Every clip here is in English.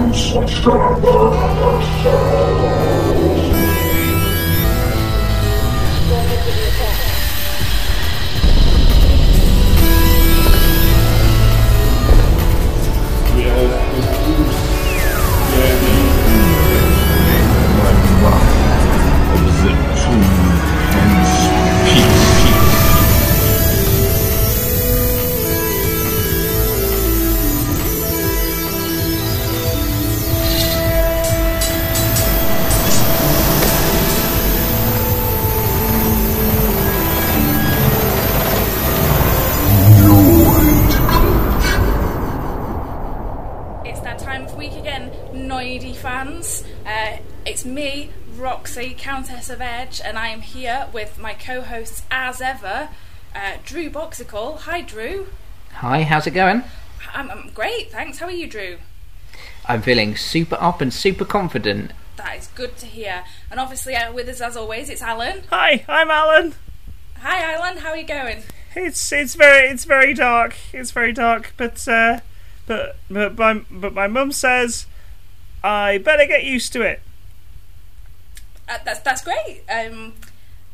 It's Countess of Edge, and I am here with my co hosts as ever, uh, Drew Boxical. Hi, Drew. Hi, how's it going? I'm, I'm great, thanks. How are you, Drew? I'm feeling super up and super confident. That is good to hear. And obviously, uh, with us as always, it's Alan. Hi, I'm Alan. Hi, Alan. How are you going? It's it's very it's very dark. It's very dark, but uh, but but my but my mum says I better get used to it. Uh, that's that's great. Um,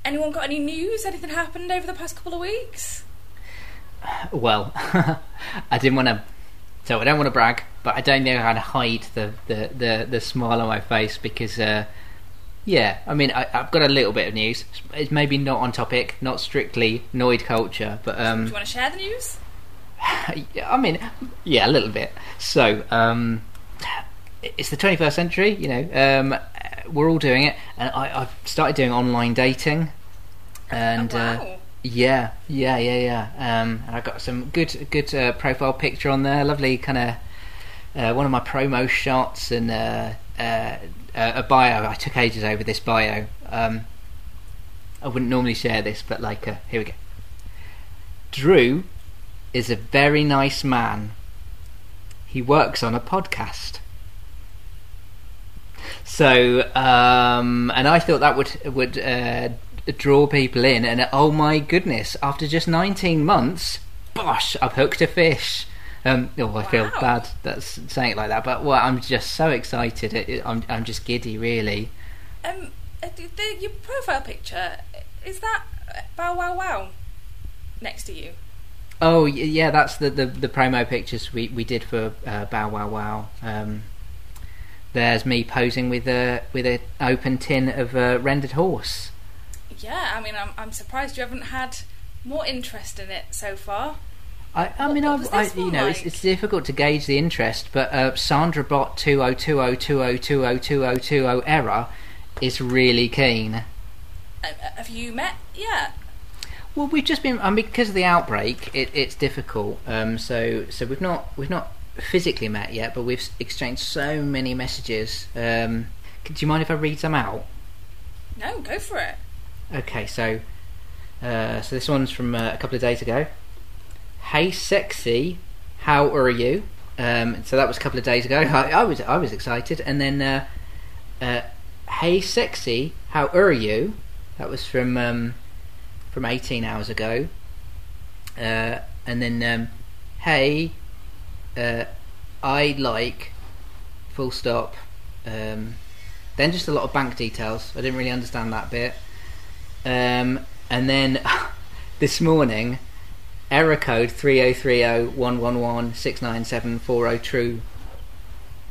anyone got any news? Anything happened over the past couple of weeks? Well, I didn't want to. So I don't want to brag, but I don't know how to hide the the, the, the smile on my face because, uh, yeah, I mean, I, I've got a little bit of news. It's maybe not on topic, not strictly Noid culture, but um, Do you want to share the news? I mean, yeah, a little bit. So, um, it's the 21st century, you know, um, we're all doing it, and I, I've started doing online dating, and oh, wow. uh, yeah, yeah, yeah, yeah. Um, and I got some good, good uh, profile picture on there, lovely kind of uh, one of my promo shots, and uh, uh, a bio. I took ages over this bio. Um, I wouldn't normally share this, but like, uh, here we go. Drew is a very nice man. He works on a podcast. So, um, and I thought that would would uh, draw people in, and oh my goodness, after just 19 months, bosh, I've hooked a fish. Um, oh, I feel bad that's saying it like that, but well, I'm just so excited. It, it- I'm I'm just giddy, really. Um, uh, the, the, your profile picture is that uh, Bow Wow Wow next to you? Oh yeah, that's the, the, the promo pictures we, we did for uh, Bow Wow Wow. Um, there's me posing with a with an open tin of uh, rendered horse. Yeah, I mean, I'm I'm surprised you haven't had more interest in it so far. I, I What- mean, what I, I you know, it's, like? it's difficult to gauge the interest, but uh, Sandra Bot two oh two oh two oh two oh two oh two oh error is really keen. Uh, have you met Yeah. Well, we've just been. I mean, because of the outbreak, it, it's difficult. Um, so, so we've not we've not physically met yet, but we've exchanged so many messages. Um, do you mind if I read them out? No, go for it. Okay, so uh, so this one's from uh, a couple of days ago. Hey, sexy, how are you? Um, so that was a couple of days ago. I, I was I was excited, and then uh, uh, hey, sexy, how are you? That was from um, from eighteen hours ago. Uh, and then um, hey, uh, I like full stop. Um, then just a lot of bank details. I didn't really understand that bit. Um, and then this morning, error code 303011169740 true.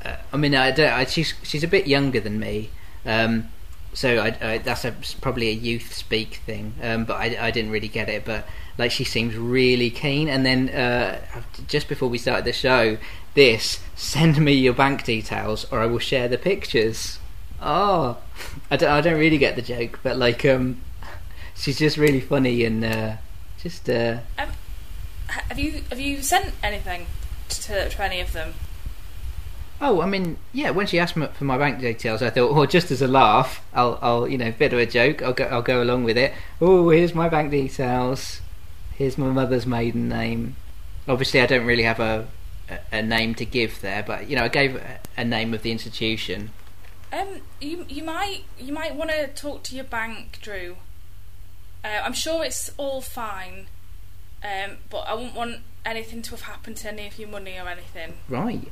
Uh, I mean, I don't, I, she's she's a bit younger than me, um, so I, I, that's a, probably a youth speak thing. Um, but I, I didn't really get it. But like, she seems really keen. And then uh, just before we started the show, this send me your bank details or I will share the pictures. Oh, I don't, I don't really get the joke, but like, um, she's just really funny and uh, just uh, Um, have you have you sent anything to, to any of them? Oh, I mean, yeah. When she asked me for my bank details, I thought, oh, just as a laugh, I'll, I'll, you know, bit of a joke. I'll go, I'll go along with it. Oh, here's my bank details. Here's my mother's maiden name. Obviously, I don't really have a, a, a name to give there, but you know, I gave a, a name of the institution. Um, you you might you might want to talk to your bank, Drew. Uh, I'm sure it's all fine, um, but I wouldn't want anything to have happened to any of your money or anything. Right.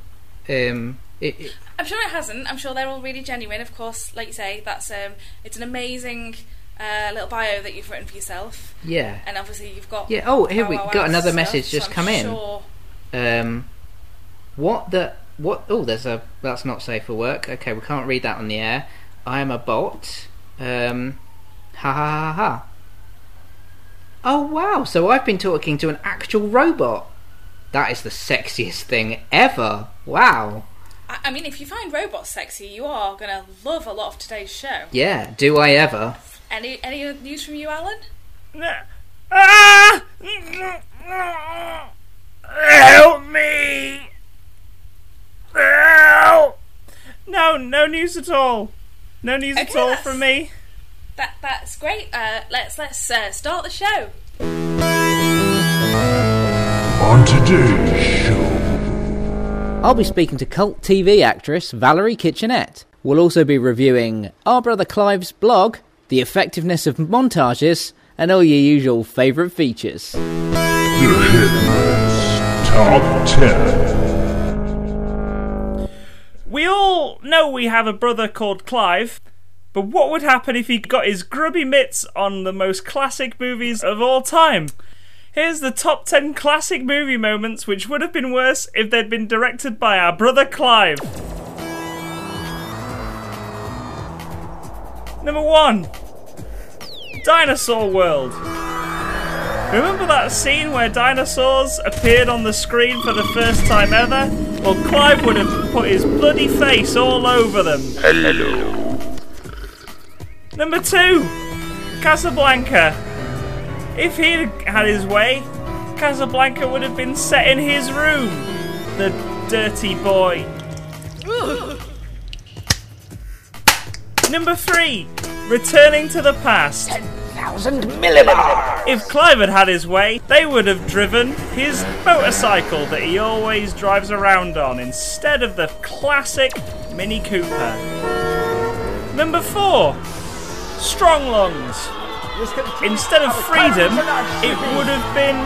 Um. It, it, I'm sure it hasn't. I'm sure they're all really genuine. Of course, like you say, that's um, it's an amazing uh, little bio that you've written for yourself, yeah. and obviously you've got Yeah. Oh, here we got another stuff, message so just I'm come in. Um, what the what? Oh, there's a that's not safe for work. Okay, we can't read that on the air. I am a bot. Um, ha ha ha ha. Oh wow! So I've been talking to an actual robot. That is the sexiest thing ever. Wow. I, I mean, if you find robots sexy, you are gonna love a lot of today's show. Yeah. Do I ever? Any any news from you, Alan? Ah! Help me! Help! No, no news at all. No news at all from me. That that's great. Uh, let's let's uh, start the show. On show, I'll be speaking to cult TV actress Valerie Kitchenette. We'll also be reviewing our brother Clive's blog, the effectiveness of montages, and all your usual favourite features. the Hitman's Top 10. We all know we have a brother called Clive, but what would happen if he got his grubby mitts on the most classic movies of all time? Here's the top 10 classic movie moments which would have been worse if they'd been directed by our brother Clive. Number 1 Dinosaur World. Remember that scene where dinosaurs appeared on the screen for the first time ever? Well, Clive would have put his bloody face all over them. Hello. Number two, Casablanca. If he'd had his way, Casablanca would have been set in his room. The dirty boy. Number three, returning to the past. If Clive had had his way, they would have driven his motorcycle that he always drives around on instead of the classic Mini Cooper. Number four, Strong Lungs. Instead of freedom, it would have been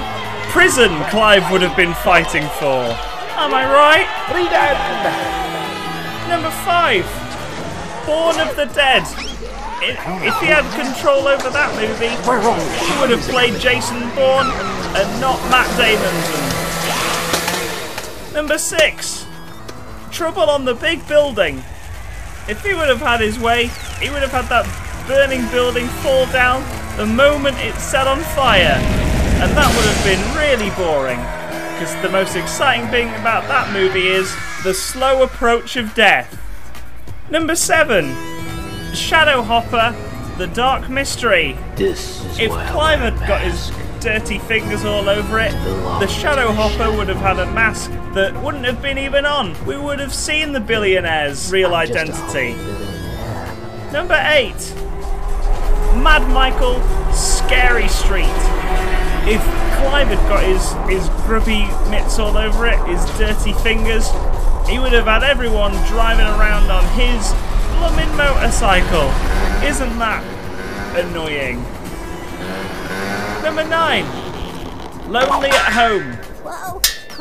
prison Clive would have been fighting for. Am I right? Freedom! Number five, Born of the Dead. If he had control over that movie, he would have played Jason Bourne and not Matt Damon. Number six, Trouble on the Big Building. If he would have had his way, he would have had that burning building fall down the moment it set on fire. And that would have been really boring. Because the most exciting thing about that movie is the slow approach of death. Number seven, Shadow Hopper, The Dark Mystery. This is If Clive had got his dirty fingers all over it, the Shadow Hopper would have had a mask that wouldn't have been even on. We would have seen the billionaire's real identity. Number eight, Mad Michael, Scary Street. If Clive had got his, his grubby mitts all over it, his dirty fingers, he would have had everyone driving around on his blooming motorcycle. Isn't that annoying? Number nine, Lonely at Home.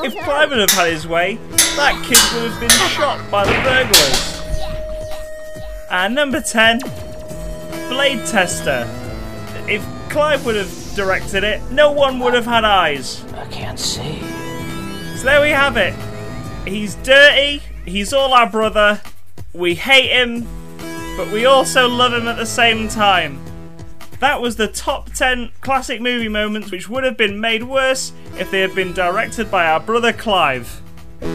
If Clive would have had his way, that kid would have been shot by the burglars. And number 10, Blade Tester. If Clive would have directed it, no one would have had eyes. I can't see. So there we have it. He's dirty, he's all our brother, we hate him, but we also love him at the same time. That was the top 10 classic movie moments which would have been made worse if they had been directed by our brother Clive. The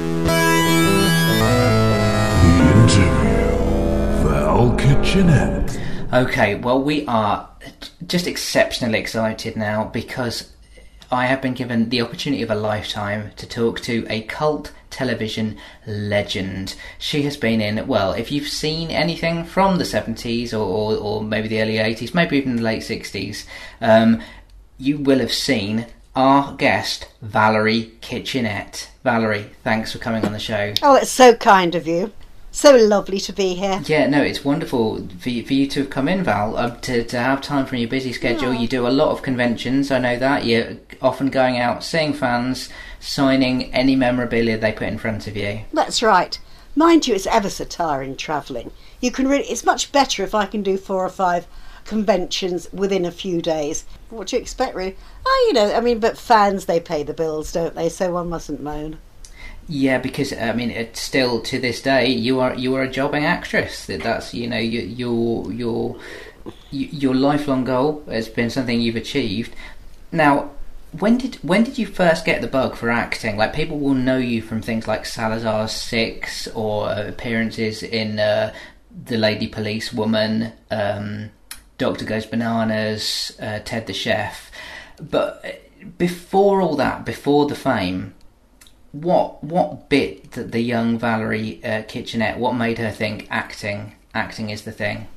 interview. Val Kitchenette. Okay, well, we are just exceptionally excited now because I have been given the opportunity of a lifetime to talk to a cult television legend. She has been in, well, if you've seen anything from the 70s or, or, or maybe the early 80s, maybe even the late 60s, um, you will have seen our guest, Valerie Kitchenette. Valerie, thanks for coming on the show. Oh, it's so kind of you. So lovely to be here. Yeah, no, it's wonderful for you, for you to have come in, Val, uh, to, to have time from your busy schedule. You do a lot of conventions, I know that. You're often going out, seeing fans, signing any memorabilia they put in front of you. That's right. Mind you, it's ever so tiring travelling. You can really, it's much better if I can do four or five conventions within a few days. What do you expect, really? Oh, you know, I mean, but fans, they pay the bills, don't they? So one mustn't moan. Yeah, because I mean, it's still to this day you are you are a jobbing actress. That that's you know you, your your your lifelong goal has been something you've achieved. Now, when did when did you first get the bug for acting? Like people will know you from things like Salazar Six or appearances in uh, The Lady Police Woman, um, Doctor Goes Bananas, uh, Ted the Chef. But before all that, before the fame, what what bit that the young Valerie uh, Kitchenette? What made her think acting acting is the thing?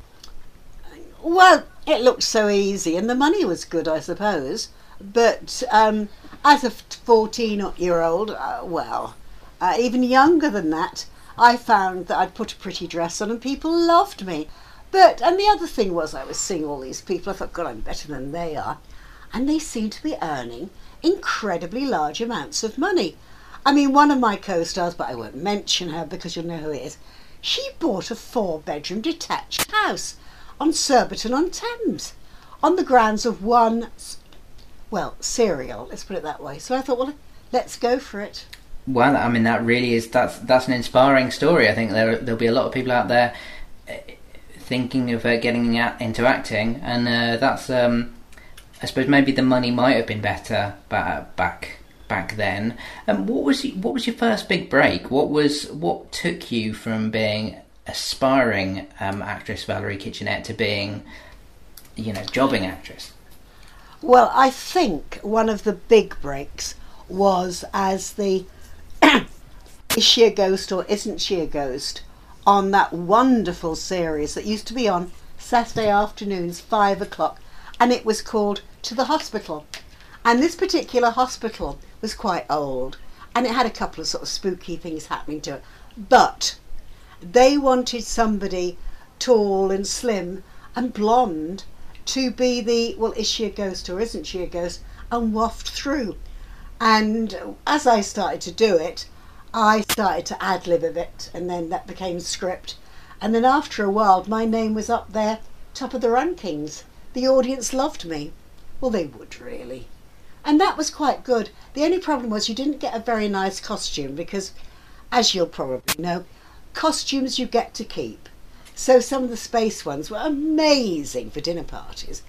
Well, it looked so easy, and the money was good, I suppose. But um, as a 14 year old, uh, well, uh, even younger than that, I found that I'd put a pretty dress on and people loved me. But, and the other thing was, I was seeing all these people, I thought, God, I'm better than they are. And they seemed to be earning incredibly large amounts of money. I mean, one of my co stars, but I won't mention her because you'll know who it is, she bought a four bedroom detached house on Surbiton on Thames on the grounds of one well, cereal. Let's put it that way. So I thought, well, let's go for it. Well, I mean, that really is that's that's an inspiring story. I think there there'll be a lot of people out there uh, thinking of uh, getting into acting, and uh, that's um, I suppose maybe the money might have been better back back then. Um, what was what was your first big break? What was what took you from being aspiring um, actress Valerie Kitchenette to being, you know, jobbing actress? Well, I think one of the big breaks was as the Is She a Ghost or Isn't She a Ghost on that wonderful series that used to be on Saturday afternoons, five o'clock, and it was called To the Hospital. And this particular hospital was quite old and it had a couple of sort of spooky things happening to it. But they wanted somebody tall and slim and blonde to be the well, is she a ghost or isn't she a ghost, and waft through. And as I started to do it, I started to ad lib a bit, and then that became script. And then after a while, my name was up there, top of the rankings. The audience loved me. Well, they would really. And that was quite good. The only problem was you didn't get a very nice costume because, as you'll probably know, costumes you get to keep. So some of the space ones were amazing for dinner parties.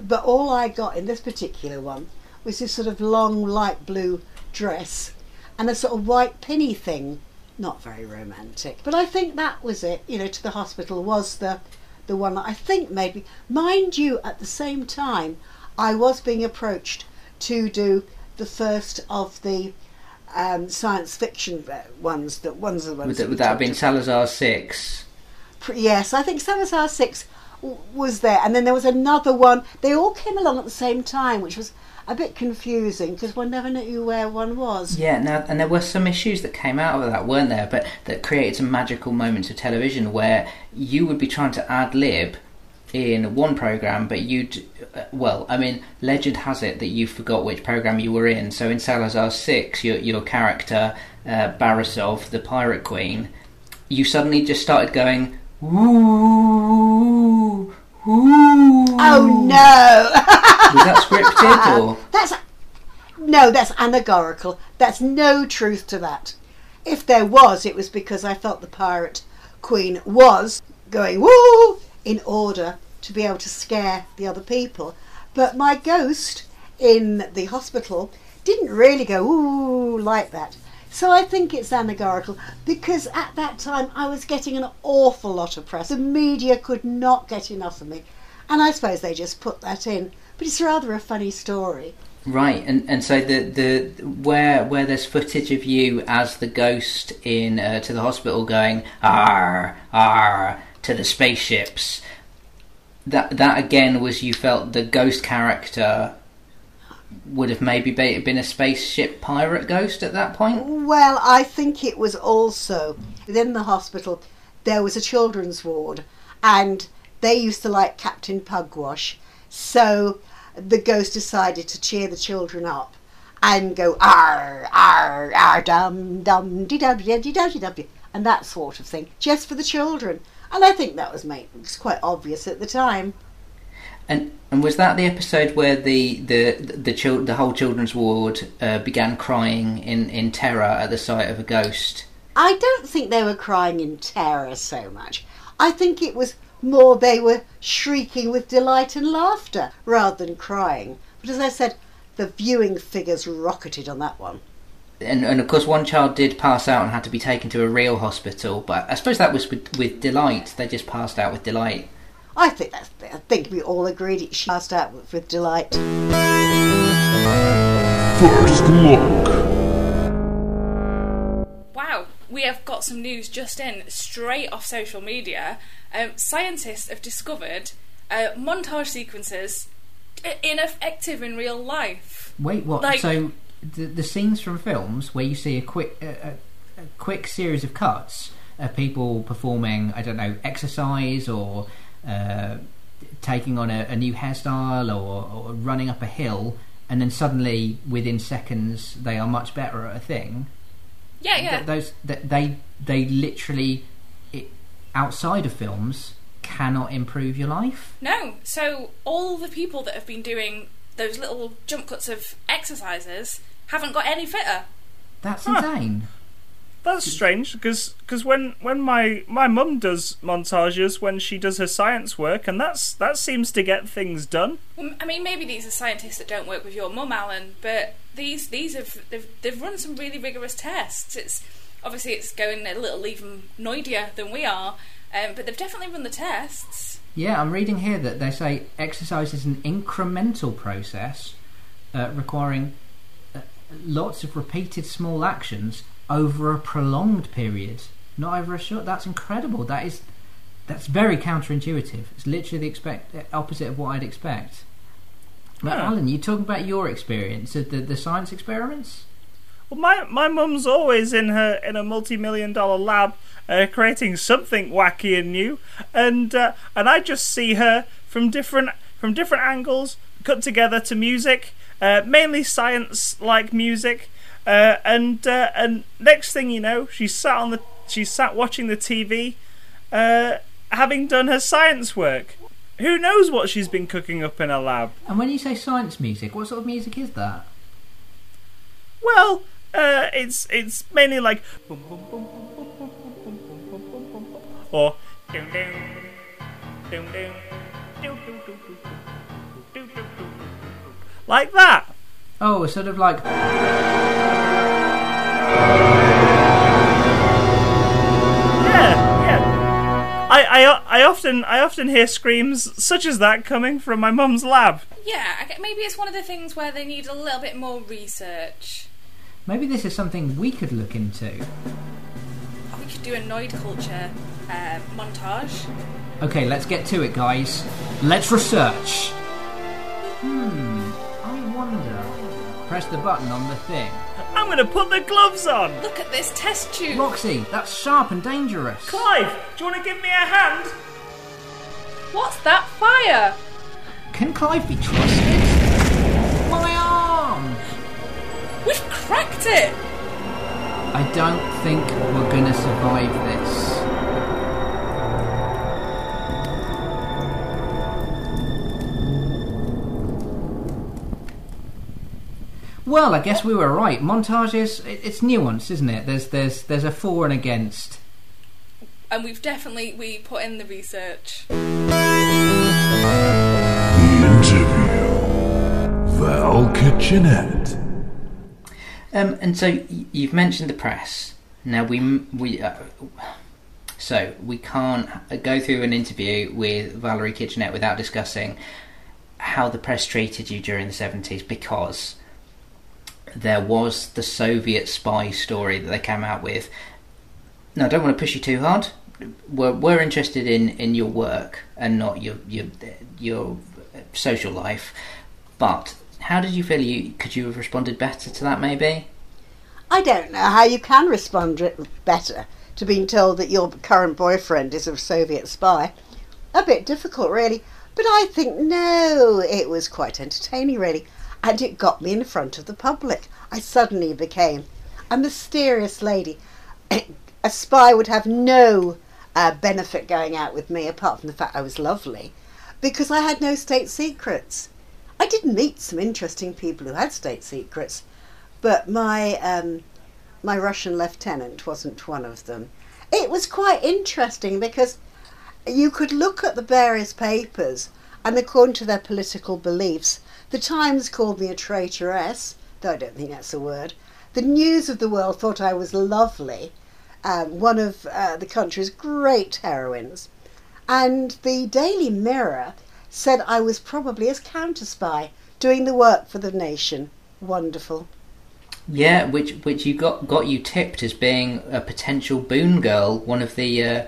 But all I got in this particular one was this sort of long light blue dress and a sort of white pinny thing. Not very romantic. But I think that was it, you know, to the hospital was the the one that I think made me mind you, at the same time I was being approached to do the first of the um, science fiction ones that ones of the ones Would that that, would that have been Salazar Six? Yes, I think Salazar 6 w- was there. And then there was another one. They all came along at the same time, which was a bit confusing because one never knew where one was. Yeah, now, and there were some issues that came out of that, weren't there? But that created some magical moments of television where you would be trying to ad lib in one program, but you'd, well, I mean, legend has it that you forgot which program you were in. So in Salazar Six, your your character uh, Barisov, the pirate queen, you suddenly just started going ooh ooh. Oh no! Was that scripted or? that's no, that's allegorical. That's no truth to that. If there was, it was because I felt the pirate queen was going woo in order to be able to scare the other people. But my ghost in the hospital didn't really go ooh like that. So I think it's allegorical because at that time I was getting an awful lot of press. The media could not get enough of me. And I suppose they just put that in. But it's rather a funny story. Right, and and so the the where where there's footage of you as the ghost in uh, to the hospital going ah ah to the spaceships. That that again was you felt the ghost character would have maybe been a spaceship pirate ghost at that point. Well, I think it was also within the hospital there was a children's ward and they used to like Captain Pugwash. So the ghost decided to cheer the children up and go ar ar ar dum dum dee dum dee dum dee dum and that sort of thing, just for the children. And I think that was made It was quite obvious at the time. And and was that the episode where the the the chil- the whole children's ward uh, began crying in, in terror at the sight of a ghost? I don't think they were crying in terror so much. I think it was more they were shrieking with delight and laughter rather than crying. But as I said, the viewing figures rocketed on that one. And and of course, one child did pass out and had to be taken to a real hospital. But I suppose that was with, with delight. They just passed out with delight. I think that's. I think we all agreed it passed out with, with delight. First look. Wow, we have got some news just in, straight off social media. Um, scientists have discovered uh, montage sequences ineffective in real life. Wait, what? Like- so the the scenes from films where you see a quick a, a, a quick series of cuts of people performing, I don't know, exercise or uh, taking on a, a new hairstyle or, or running up a hill, and then suddenly within seconds they are much better at a thing. Yeah, yeah. Th- those that they they literally it, outside of films cannot improve your life. No, so all the people that have been doing those little jump cuts of exercises haven't got any fitter. That's Huh. insane. That's strange because cause when when my my mum does montages when she does her science work, and that's that seems to get things done. Well, I mean, maybe these are scientists that don't work with your mum, Alan, but these these have they've, they've run some really rigorous tests. It's obviously it's going a little even noidier than we are, um, but they've definitely run the tests. Yeah, I'm reading here that they say exercise is an incremental process uh, requiring lots of repeated small actions over a prolonged period, not over a short. That's incredible. That is that's very counterintuitive. It's literally the expect opposite of what I'd expect. But Yeah. Alan, you talking about your experience of the, the science experiments? Well, my my mum's always in her in a multi million dollar lab uh, creating something wacky and new, and uh, and I just see her from different from different angles cut together to music, uh, mainly science like music, uh, and uh, and next thing you know, she's sat on the she's sat watching the TV, uh, having done her science work. Who knows what she's been cooking up in her lab? And when you say science music, what sort of music is that? Well, uh, it's it's mainly like or like that. Oh, sort of like Yeah, yeah. I, I, I often I often hear screams such as that coming from my mum's lab. Yeah, maybe it's one of the things where they need a little bit more research. maybe this is something we could look into. We could do a Noid culture uh, montage. Okay, let's get to it, guys. Let's research. Hmm, I wonder. Press the button on the thing. I'm gonna put the gloves on. Look at this test tube. Roxy, that's sharp and dangerous. Clive, do you want to give me a hand? What's that fire? Can Clive be trusted? My arm! We've cracked it. I don't think we're gonna survive this. Well, I guess we were right. Montages, it- it's nuanced, isn't it? There's there's there's a for and against. And we've definitely we put in the research. The interview. Val Kitchenette. Um, and so you've mentioned the press. Now we we uh, so we can't go through an interview with Valerie Kitchenette without discussing how the press treated you during the seventies because there was the Soviet spy story that they came out with. Now, I don't want to push you too hard. We're, we're interested in, in your work and not your your your social life. But how did you feel? You could you have responded better to that? Maybe. I don't know how you can respond better to being told that your current boyfriend is a Soviet spy. A bit difficult, really. But I think, no, it was quite entertaining, really. And it got me in front of the public. I suddenly became a mysterious lady. a spy would have no uh, benefit going out with me apart from the fact I was lovely because I had no state secrets. I did meet some interesting people who had state secrets, but my um, my Russian lieutenant wasn't one of them. It was quite interesting because you could look at the various papers and according to their political beliefs, the Times called me a traitoress, though I don't think that's a word. The News of the World thought I was lovely, um, one of uh, the country's great heroines. And the Daily Mirror said I was probably a counter spy doing the work for the nation. Wonderful. Yeah, which which you got got you tipped as being a potential boon girl, one of the, uh,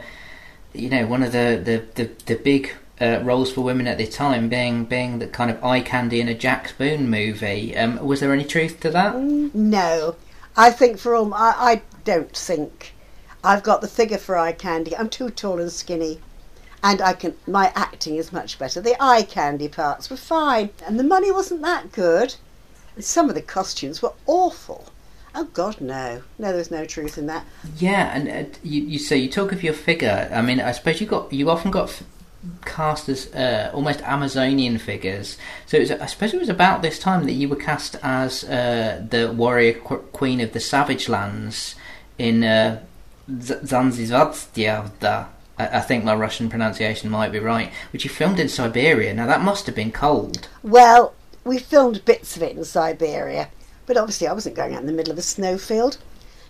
you know, one of the the the, the big uh, roles for women at the time, being being the kind of eye candy in a Jack Boone movie. Um, was there any truth to that? No, I think for all I, I don't think I've got the figure for eye candy. I'm too tall and skinny, and I can my acting is much better. The eye candy parts were fine, and the money wasn't that good. Some of the costumes were awful. Oh God, no, no, there's no truth in that. Yeah, and uh, you you so you talk of your figure. I mean, I suppose you got you often got f- cast as uh, almost Amazonian figures. So was, I suppose it was about this time that you were cast as uh, the warrior qu- queen of the Savage Lands in uh. I I think my Russian pronunciation might be right, which you filmed in Siberia. Now that must have been cold. Well, we filmed bits of it in Siberia, but obviously I wasn't going out in the middle of a snowfield,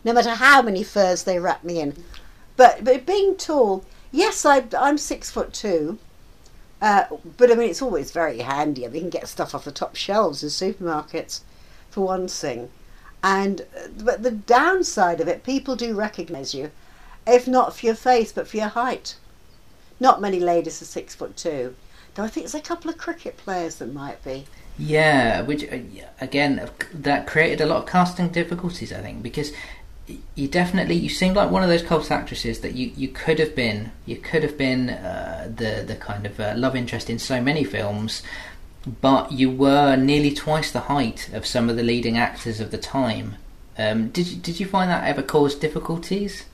no matter how many furs they wrapped me in. But but being tall, yes, I, I'm six foot two. Uh, but I mean, it's always very handy. I mean, you can get stuff off the top shelves in supermarkets, for one thing. And uh, but the downside of it, people do recognise you, if not for your face, but for your height. Not many ladies are six foot two, though I think there's a couple of cricket players that might be. Yeah, which uh, again uh, that created a lot of casting difficulties. I think because you definitely you seemed like one of those cult actresses that you, you could have been you could have been uh, the the kind of uh, love interest in so many films, but you were nearly twice the height of some of the leading actors of the time. Um, did you, did you find that ever caused difficulties?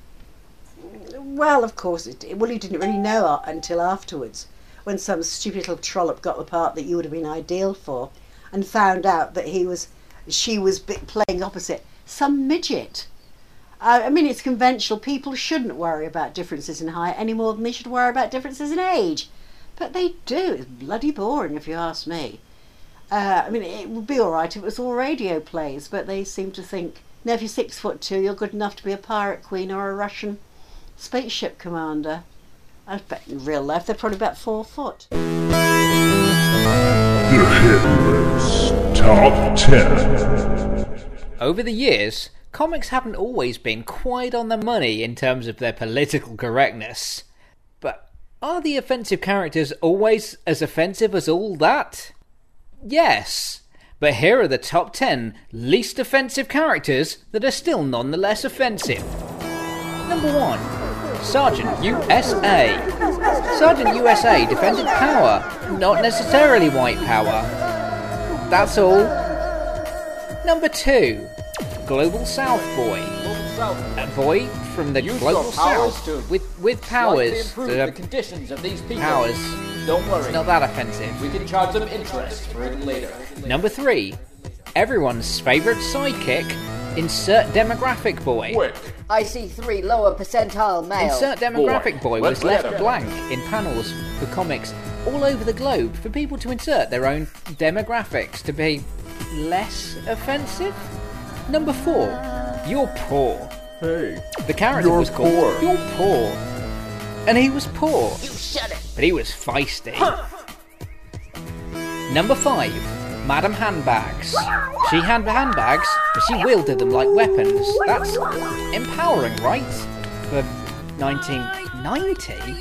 Well, of course, it, well, you didn't really know until afterwards, when some stupid little trollop got the part that you would have been ideal for, and found out that he was, she was playing opposite some midget. Uh, I mean, it's conventional. People shouldn't worry about differences in height any more than they should worry about differences in age, but they do. It's bloody boring, if you ask me. Uh, I mean, it would be all right if it was all radio plays, but they seem to think, now if you're six foot two, you're good enough to be a pirate queen or a Russian spaceship commander. I bet in real life they're probably about four foot. The Hit Top 10. Over the years, comics haven't always been quite on the money in terms of their political correctness. But are the offensive characters always as offensive as all that? Yes. But here are the top 10 least offensive characters that are still nonetheless offensive. Number 1 Sergeant USA. Sergeant USA defended power, not necessarily white power. That's all. Number 2 Global South Boy. A boy from the Use global your powers south to with with Slightly powers improve the conditions of these people. powers. Don't worry. It's not that offensive. We can charge them interest for it later. Number three, everyone's favourite sidekick, insert demographic boy. Quick. I see three lower percentile male. Insert demographic boy, Let's was left let 'em. blank in panels for comics all over the globe for people to insert their own demographics to be less offensive. Number four, you're poor. Hey. The character You're was called poor. You're Poor. And he was poor. You shut it. but he was feisty. Number five, Madam Handbags. She had handbags, but she wielded them like weapons. That's empowering, right? For 1990?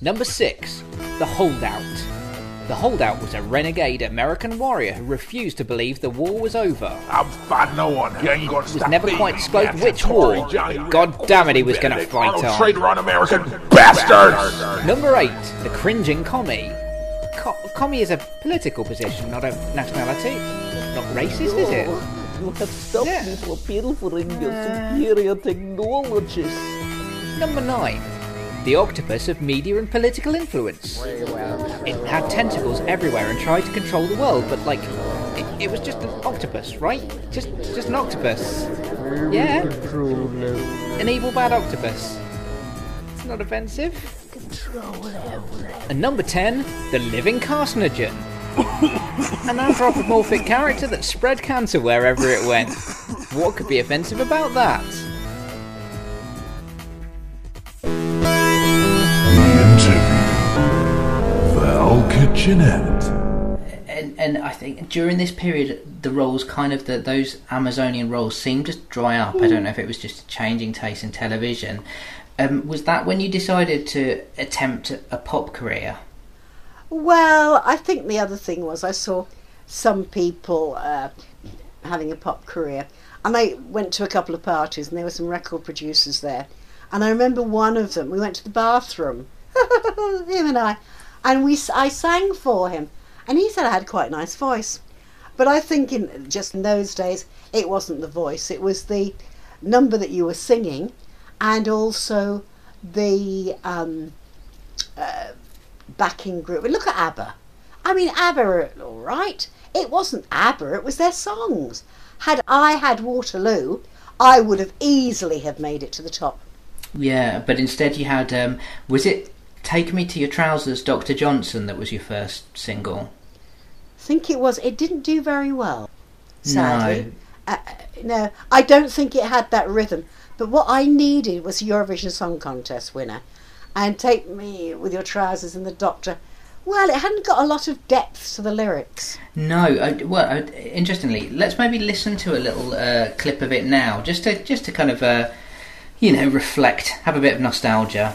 Number six, The Holdout. The Holdout was a renegade American warrior who refused to believe the war was over. I'm fighting no one. He ain't gonna It was stop never quite disclosed That's which war. Johnny God damn it, he was gonna fight Arnold on. traitor on American bastards. Number eight, the cringing commie. Co- commie is a political position, not a nationality. Not racist, is it? You have stopped Yeah. me from pilfering your uh, superior technologies. Number 9. The octopus of media and political influence. It had tentacles everywhere and tried to control the world, but like, it, it was just an octopus, right? Just, just an octopus. Yeah, an evil bad octopus. It's not offensive. And number 10, the living carcinogen. An anthropomorphic character that spread cancer wherever it went. What could be offensive about that? Val Kitchenette. and and I think during this period, the roles kind of the, those Amazonian roles seemed to dry up. I don't know if it was just a changing taste in television. Um, was that when you decided to attempt a pop career? Well, I think the other thing was I saw some people uh, having a pop career, and I went to a couple of parties, and there were some record producers there, and I remember one of them. We went to the bathroom, him and I, and we I sang for him, and he said I had quite a nice voice, but I think in just in those days it wasn't the voice; it was the number that you were singing, and also the. Um, backing group. Look at ABBA. I mean, ABBA all right. It wasn't ABBA, it was their songs. Had I had Waterloo, I would have easily have made it to the top. Yeah, but instead you had um, was it "Take Me to Your Trousers," Dr. Johnson, that was your first single. I think it was. It didn't do very well, sadly. Uh, no, I don't think it had that rhythm. But what I needed was a Eurovision Song Contest winner. And Take Me with Your Trousers and the Doctor. Well, it hadn't got a lot of depth to the lyrics. No, uh, well, uh, interestingly, let's maybe listen to a little uh, clip of it now, just to just to kind of, uh, you know, reflect, have a bit of nostalgia.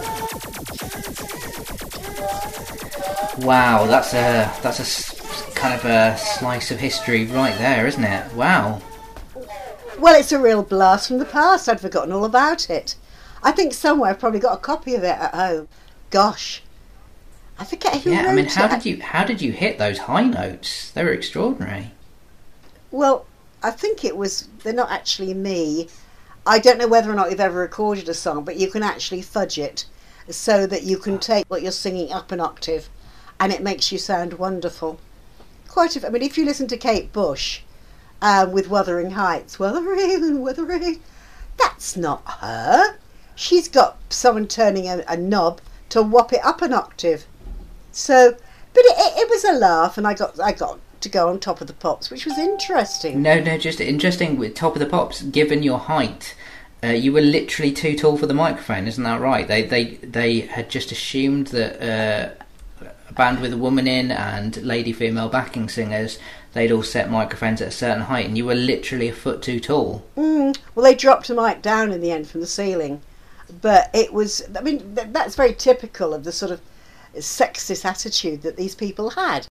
Wow, that's a that's a kind of a slice of history right there, isn't it? Wow. Well, it's a real blast from the past. I'd forgotten all about it. I think somewhere I've probably got a copy of it at home. Gosh, I forget who Yeah, I mean, how it. did you how did you hit those high notes? They were extraordinary. Well, I think it was. They're not actually me. I don't know whether or not you've ever recorded a song, but you can actually fudge it so that you can take what you're singing up an octave, and it makes you sound wonderful. Quite. A, I mean, if you listen to Kate Bush um, with Wuthering Heights, Wuthering, Wuthering, that's not her. She's got someone turning a, a knob to whop it up an octave. So, but it, it, it was a laugh, and I got I got to go on top of the pops, which was interesting. No, no, just interesting. With Top of the Pops, given your height, uh, you were literally too tall for the microphone, isn't that right? They they they had just assumed that uh, a band with a woman in and lady female backing singers, they'd all set microphones at a certain height, and you were literally a foot too tall. Mm, well, they dropped a mic down in the end from the ceiling, but it was. I mean, th- that's very typical of the sort of sexist attitude that these people had.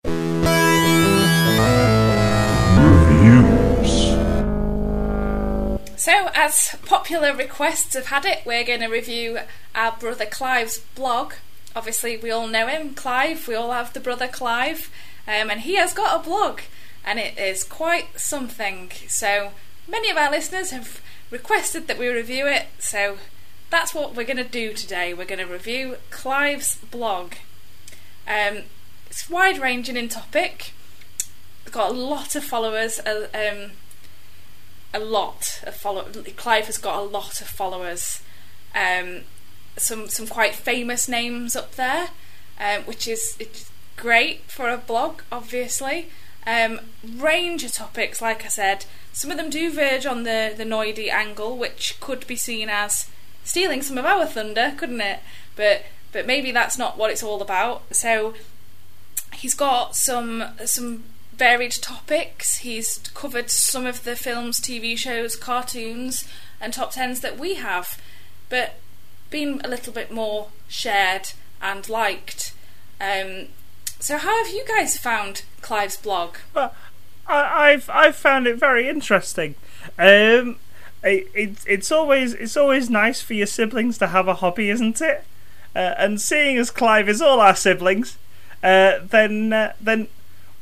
So, as popular requests have had it, we're going to review our brother Clive's blog. Obviously, we all know him, Clive. We all have the brother Clive, um, and he has got a blog, and it is quite something. So, many of our listeners have requested that we review it. So, that's what we're going to do today. We're going to review Clive's blog. Um, it's wide ranging in topic. Got a lot of followers. Uh, um, a lot of follow. Clive has got a lot of followers. Um, some some quite famous names up there, um, which is great for a blog, obviously. Um, range of topics, like I said, some of them do verge on the the Noidy angle, which could be seen as stealing some of our thunder, couldn't it? But but maybe that's not what it's all about. So he's got some some varied topics. He's covered some of the films, TV shows, cartoons, and top tens that we have, but been a little bit more shared and liked. Um, so, how have you guys found Clive's blog? Well, I, I've I've found it very interesting. Um, it, it, it's always it's always nice for your siblings to have a hobby, isn't it? Uh, and seeing as Clive is all our siblings, uh, then uh, then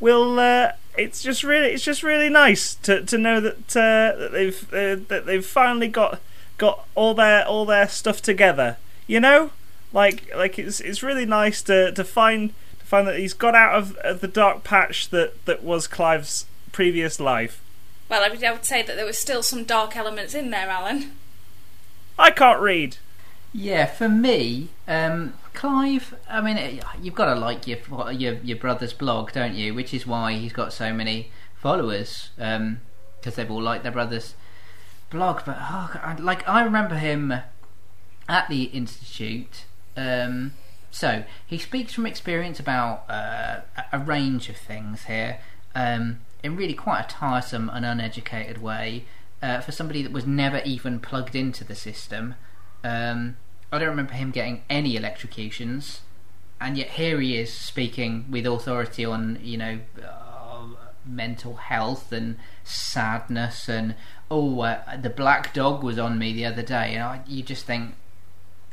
we'll. Uh, it's just really it's just really nice to, to know that uh, that they've uh, that they've finally got got all their all their stuff together. You know, like like it's it's really nice to, to find to find that he's got out of, of the dark patch that, that was Clive's previous life. Well, I would, I would say that there was still some dark elements in there, Alan. I can't read. Yeah, for me, um, Clive. I mean, eh, you've got to like your your your brother's blog, don't you? Which is why he's got so many followers because they've all liked their brother's blog. But oh, like, I remember him at the institute. Um, so he speaks from experience about uh, a- a range of things here, um, in really quite a tiresome and uneducated way. Uh, for somebody that was never even plugged into the system, um, I don't remember him getting any electrocutions, and yet here he is speaking with authority on you know uh, mental health and sadness and oh uh, the black dog was on me the other day, and I, you just think,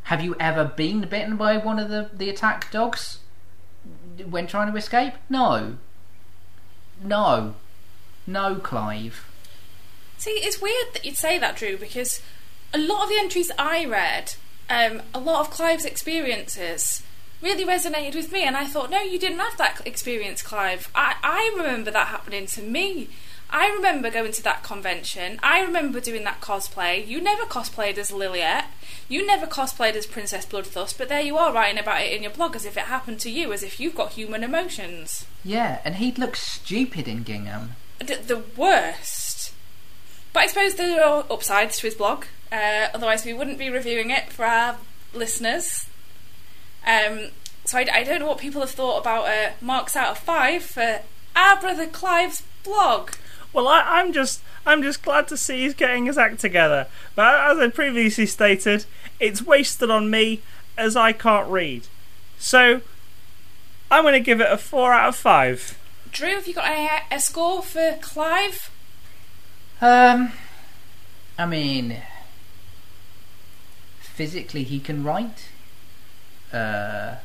have you ever been bitten by one of the the attack dogs when trying to escape? No, no, no, Clive. See, it's weird that you'd say that, Drew, because a lot of the entries I read, um, a lot of Clive's experiences really resonated with me, and I thought, no, you didn't have that experience, Clive. I, I remember that happening to me. I remember going to that convention. I remember doing that cosplay. You never cosplayed as Liliet. You never cosplayed as Princess Bloodthirst, but there you are writing about it in your blog as if it happened to you, as if you've got human emotions. Yeah, and he'd look stupid in gingham. D- the worst. But I suppose there are upsides to his blog. Uh, otherwise, we wouldn't be reviewing it for our listeners. Um, so I, I don't know what people have thought about uh, marks out of five for our brother Clive's blog. Well, I, I'm just I'm just glad to see he's getting his act together. But as I previously stated, it's wasted on me as I can't read. So I'm going to give it a four out of five. Drew, have you got a, a score for Clive? Um, I mean, physically he can write. Uh,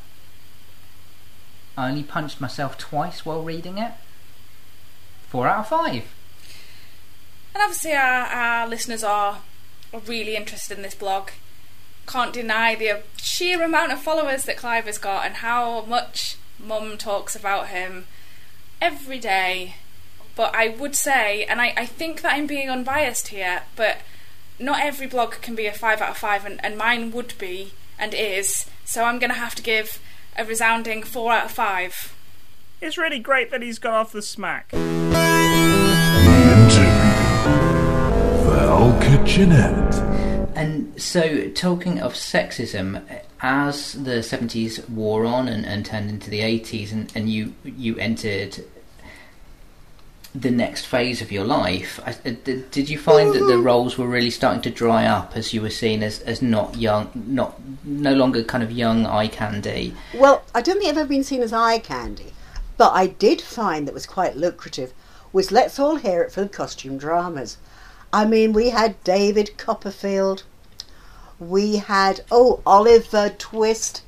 I only punched myself twice while reading it. Four out of five. And obviously, our, our listeners are, are really interested in this blog. Can't deny the sheer amount of followers that Clive has got and how much Mum talks about him every day. But I would say, and I, I think that I'm being unbiased here, but not every blog can be a 5 out of 5, and, and mine would be and is. So I'm going to have to give a resounding 4 out of 5. It's really great that he's got off the smack. The interview. Val Kitchenette. And so, talking of sexism, as the 70s wore on and, and turned into the 80s, and, and you you entered the next phase of your life, I, uh, did, did you find that the roles were really starting to dry up as you were seen as, as not young, not no longer kind of young eye candy? Well, I don't think I've ever been seen as eye candy, but I did find that was quite lucrative was Let's All Hear It for the costume dramas. I mean, we had David Copperfield, we had, oh, Oliver Twist,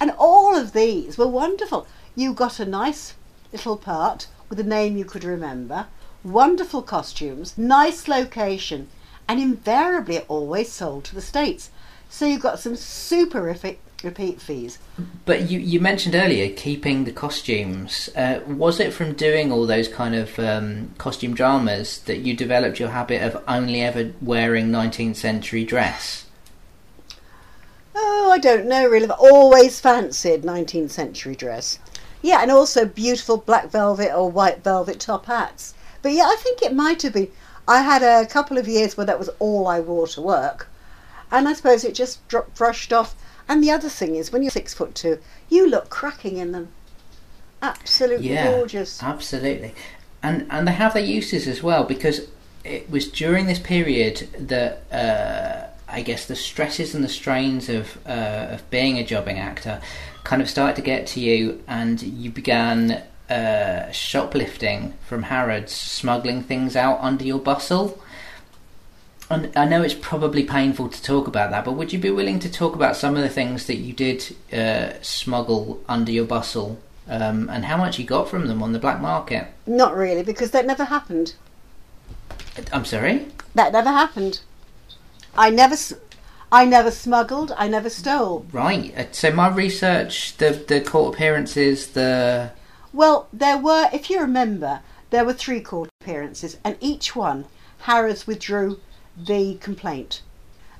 and all of these were wonderful. You got a nice little part with a name you could remember, wonderful costumes, nice location, and invariably it always sold to the States. So you got some superific repeat fees. But you, you mentioned earlier keeping the costumes. Uh, was it from doing all those kind of um, costume dramas that you developed your habit of only ever wearing 19th century dress? Oh, I don't know really. I've always fancied 19th century dress. Yeah, and also beautiful black velvet or white velvet top hats. But yeah, I think it might have been. I had a couple of years where that was all I wore to work. And I suppose it just dropped, brushed off. And the other thing is, when you're six foot two, you look cracking in them. Absolutely Yeah, gorgeous. absolutely. and and they have their uses as well because it was during this period that uh, I guess the stresses and the strains of uh, of being a jobbing actor kind of started to get to you, and you began uh, shoplifting from Harrods, smuggling things out under your bustle. And I know it's probably painful to talk about that, but would you be willing to talk about some of the things that you did uh, smuggle under your bustle um, and how much you got from them on the black market? Not really, because that never happened. I'm sorry? That never happened. I never, I never smuggled. I never stole. Right. uh, So my research, the the court appearances, the Well, there were, if you remember, there were three court appearances, and each one, Harrods withdrew the complaint.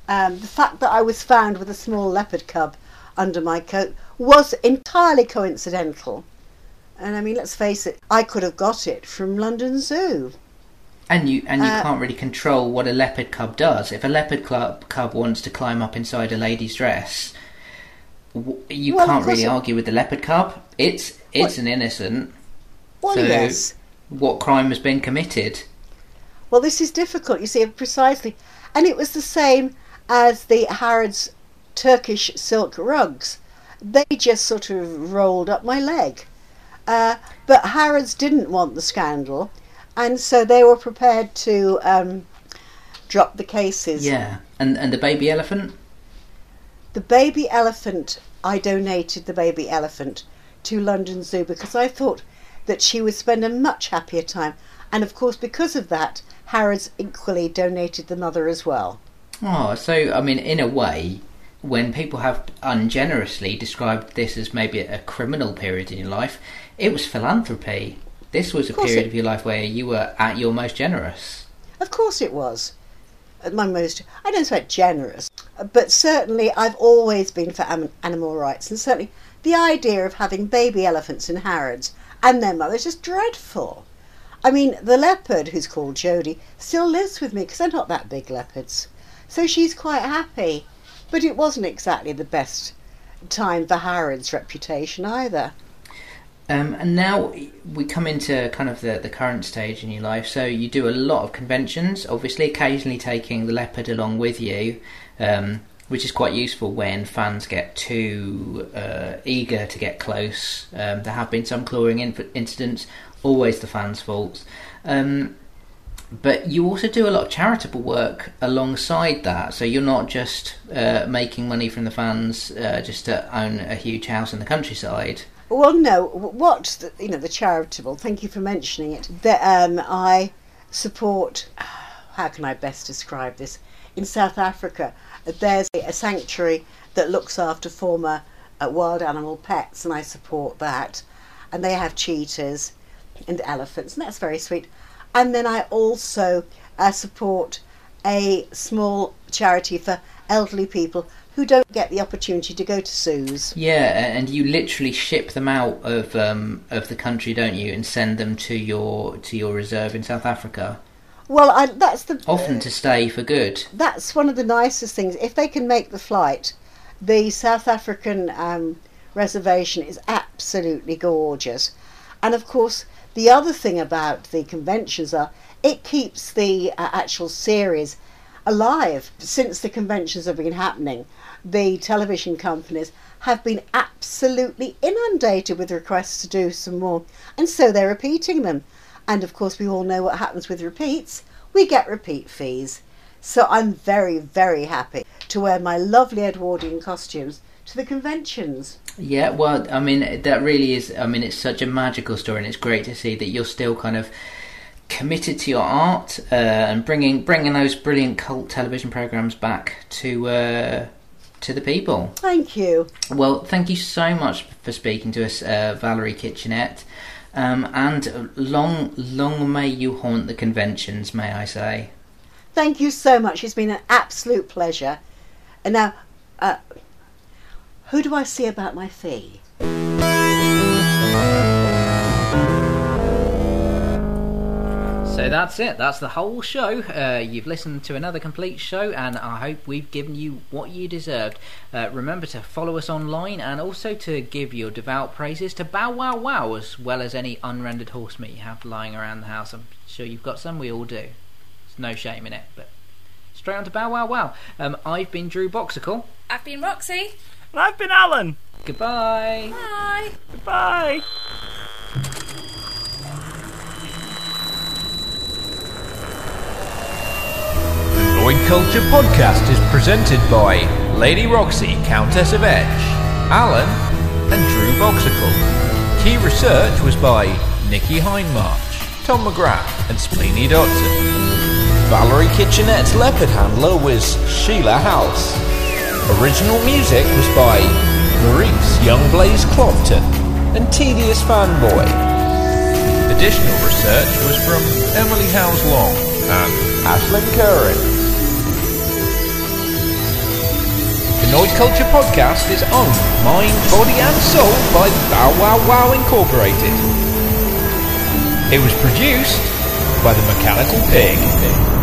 Um, the fact that I was found with a small leopard cub under my coat was entirely coincidental. And I mean, let's face it, I could have got it from London Zoo. And you and you Uh, can't really control what a leopard cub does. If a leopard club, cub wants to climb up inside a lady's dress, w- you Well, can't really argue with the leopard cub. It's it's What? an innocent. Well, So- yes. What crime has been committed? Well, this is difficult, you see, precisely. And it was the same as the Harrods Turkish silk rugs. They just sort of rolled up my leg. Uh, but Harrods didn't want the scandal, and so they were prepared to um, drop the cases. Yeah, and and the baby elephant. The baby elephant, I donated the baby elephant to London Zoo because I thought that she would spend a much happier time. And of course, because of that, Harrods equally donated the mother as well. Oh, so I mean, in a way, when people have ungenerously described this as maybe a criminal period in your life, it was philanthropy. This was a period it- of your life where you were at your most generous. Of course it was. At my most, I don't say generous, but certainly I've always been for animal rights, and certainly the idea of having baby elephants in Harrods and their mothers is just dreadful. I mean, the leopard, who's called Jodie, still lives with me because they're not that big leopards, so she's quite happy. But it wasn't exactly the best time for Harrods' reputation either. Um, and now we come into kind of the, the current stage in your life. So you do a lot of conventions, obviously, occasionally taking the leopard along with you, um, which is quite useful when fans get too uh, eager to get close. Um, there have been some clawing in- incidents, always the fans' faults. Um, but you also do a lot of charitable work alongside that. So you're not just uh, making money from the fans uh, just to own a huge house in the countryside. Well, no. What the, you know, the charitable. Thank you for mentioning it. That um, I support. How can I best describe this? In South Africa, there's a sanctuary that looks after former uh, wild animal pets, and I support that. And they have cheetahs and elephants, and that's very sweet. And then I also uh, support a small charity for elderly people who don't get the opportunity to go to zoos. Yeah, and you literally ship them out of um, of the country, don't you, and send them to your to your reserve in South Africa, Well, I, that's the often to stay for good. that's one of the nicest things. If they can make the flight, the South African um, reservation is absolutely gorgeous. And of course, the other thing about the conventions are it keeps the uh, actual series alive. Since the conventions have been happening, the television companies have been absolutely inundated with requests to do some more, and so they're repeating them. And of course, we all know what happens with repeats. We get repeat fees. So I'm very, very happy to wear my lovely Edwardian costumes to the conventions. Yeah, well, I mean, that really is. I mean, it's such a magical story, and it's great to see that you're still kind of committed to your art uh, and bringing bringing those brilliant cult television programs back to uh, to the people. Thank you. Well, thank you so much for speaking to us, uh, Valerie Kitchenette. Um, and long, long may you haunt the conventions, may I say. Thank you so much. It's been an absolute pleasure. And now, uh, who do I see about my fee? So So that's it. That's the whole show. Uh, you've listened to another complete show, and I hope we've given you what you deserved. Uh, remember to follow us online and also to give your devout praises to Bow Wow Wow, as well as any unrendered horse meat you have lying around the house. I'm sure you've got some. We all do. There's no shame in it. But straight on to Bow Wow Wow. Um, I've been Drew Boxical. I've been Roxy. And I've been Alan. Goodbye. Bye. Goodbye. Culture Podcast is presented by Lady Roxy, Countess of Edge, Alan, and Drew Boxicle. Key research was by Nikki Hindmarch, Tom McGrath, and Spleeny Dotson. Valerie Kitchenette's leopard handler was Sheila House. Original music was by Maurice Youngblaze Clopton and Tedious Fanboy. Additional research was from Emily Howes Long and Ashlyn Curran. The Noid Culture Podcast is owned, mind, body and soul by Bow Wow Wow Incorporated. It was produced by the Mechanical Pig.